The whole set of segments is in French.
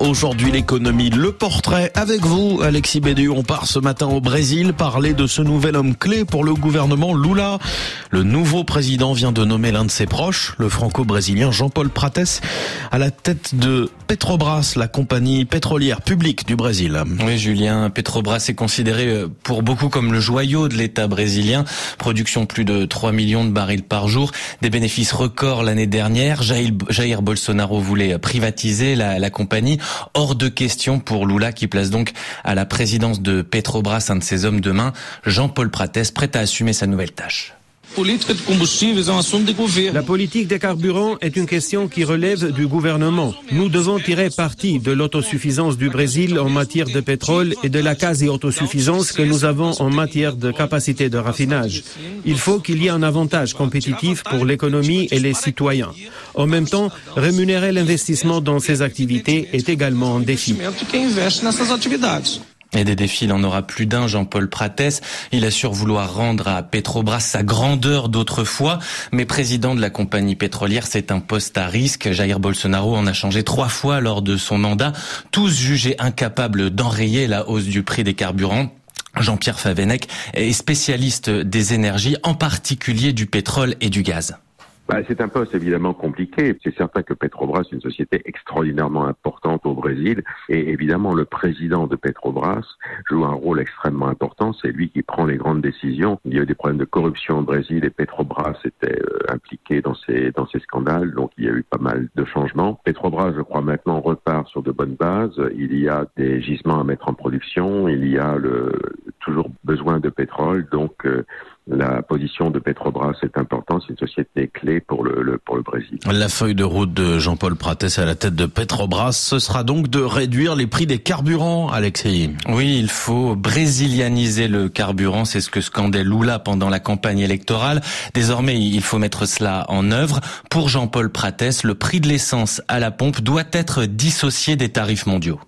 Aujourd'hui, l'économie, le portrait avec vous, Alexis Bédu. On part ce matin au Brésil parler de ce nouvel homme clé pour le gouvernement Lula. Le nouveau président vient de nommer l'un de ses proches, le franco-brésilien Jean-Paul Prates, à la tête de Petrobras, la compagnie pétrolière publique du Brésil. Oui, Julien, Petrobras est considéré euh, pour beaucoup comme le joyau de l'État brésilien. Production plus de 3 millions de barils par jour, des bénéfices records l'année dernière. Jair Bolsonaro voulait privatiser la, la compagnie. Hors de question pour Lula qui place donc à la présidence de Petrobras un de ses hommes de main, Jean-Paul Prates, prêt à assumer sa nouvelle tâche. La politique des carburants est une question qui relève du gouvernement. Nous devons tirer parti de l'autosuffisance du Brésil en matière de pétrole et de la quasi-autosuffisance que nous avons en matière de capacité de raffinage. Il faut qu'il y ait un avantage compétitif pour l'économie et les citoyens. En même temps, rémunérer l'investissement dans ces activités est également un défi. Et des défis, il en aura plus d'un, Jean-Paul Prates. Il assure vouloir rendre à Petrobras sa grandeur d'autrefois, mais président de la compagnie pétrolière, c'est un poste à risque. Jair Bolsonaro en a changé trois fois lors de son mandat, tous jugés incapables d'enrayer la hausse du prix des carburants. Jean-Pierre Favenec est spécialiste des énergies, en particulier du pétrole et du gaz. Bah, c'est un poste évidemment compliqué. C'est certain que Petrobras est une société extraordinairement importante Brésil et évidemment le président de Petrobras joue un rôle extrêmement important. C'est lui qui prend les grandes décisions. Il y a eu des problèmes de corruption au Brésil et Petrobras était euh, impliqué dans ces dans ces scandales. Donc il y a eu pas mal de changements. Petrobras, je crois maintenant repart sur de bonnes bases. Il y a des gisements à mettre en production. Il y a le toujours besoin de pétrole. Donc euh, la position de Petrobras est importante, c'est une société clé pour le, pour le Brésil. La feuille de route de Jean-Paul Prates à la tête de Petrobras, ce sera donc de réduire les prix des carburants, Alexei. Oui, il faut brésilianiser le carburant, c'est ce que scandait Lula pendant la campagne électorale. Désormais, il faut mettre cela en œuvre. Pour Jean-Paul Prates, le prix de l'essence à la pompe doit être dissocié des tarifs mondiaux.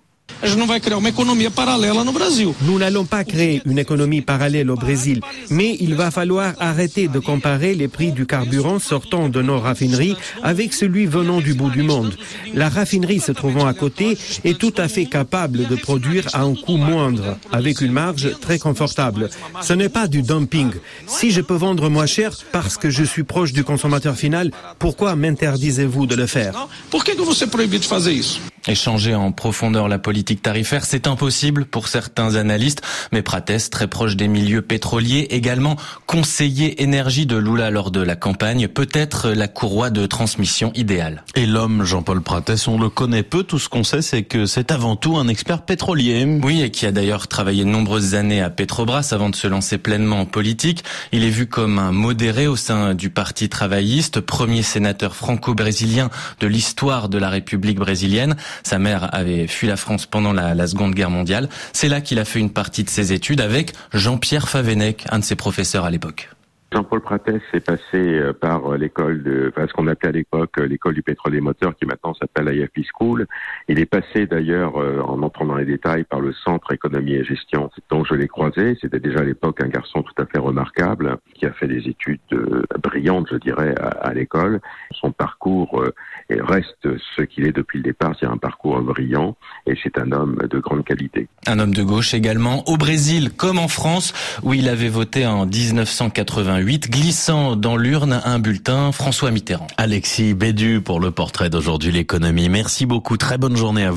Nous n'allons pas créer une économie parallèle au Brésil, mais il va falloir arrêter de comparer les prix du carburant sortant de nos raffineries avec celui venant du bout du monde. La raffinerie se trouvant à côté est tout à fait capable de produire à un coût moindre, avec une marge très confortable. Ce n'est pas du dumping. Si je peux vendre moins cher parce que je suis proche du consommateur final, pourquoi m'interdisez-vous de le faire? Échanger en profondeur la politique tarifaire, c'est impossible pour certains analystes, mais Prates, très proche des milieux pétroliers, également conseiller énergie de Lula lors de la campagne, peut être la courroie de transmission idéale. Et l'homme, Jean-Paul Prates, on le connaît peu, tout ce qu'on sait, c'est que c'est avant tout un expert pétrolier. Oui, et qui a d'ailleurs travaillé de nombreuses années à Petrobras avant de se lancer pleinement en politique. Il est vu comme un modéré au sein du Parti travailliste, premier sénateur franco-brésilien de l'histoire de la République brésilienne. Sa mère avait fui la France pendant la, Seconde Guerre mondiale. C'est là qu'il a fait une partie de ses études avec Jean-Pierre Favenec, un de ses professeurs à l'époque. Jean-Paul Prates est passé euh, par euh, l'école de, enfin, ce qu'on appelait à l'époque euh, l'école du pétrole et moteur, qui maintenant s'appelle IFP School. Il est passé d'ailleurs, en entrant dans les détails, par le Centre Économie et Gestion, dont je l'ai croisé. C'était déjà à l'époque un garçon tout à fait remarquable, qui a fait des études brillantes, je dirais, à, l'école. Son parcours reste ce qu'il est depuis le départ, c'est un parcours brillant, et c'est un homme de grande qualité. Un homme de gauche également, au Brésil comme en France, où il avait voté en 1980 glissant dans l'urne un bulletin François Mitterrand. Alexis Bédu pour le portrait d'aujourd'hui l'économie. Merci beaucoup, très bonne journée à vous.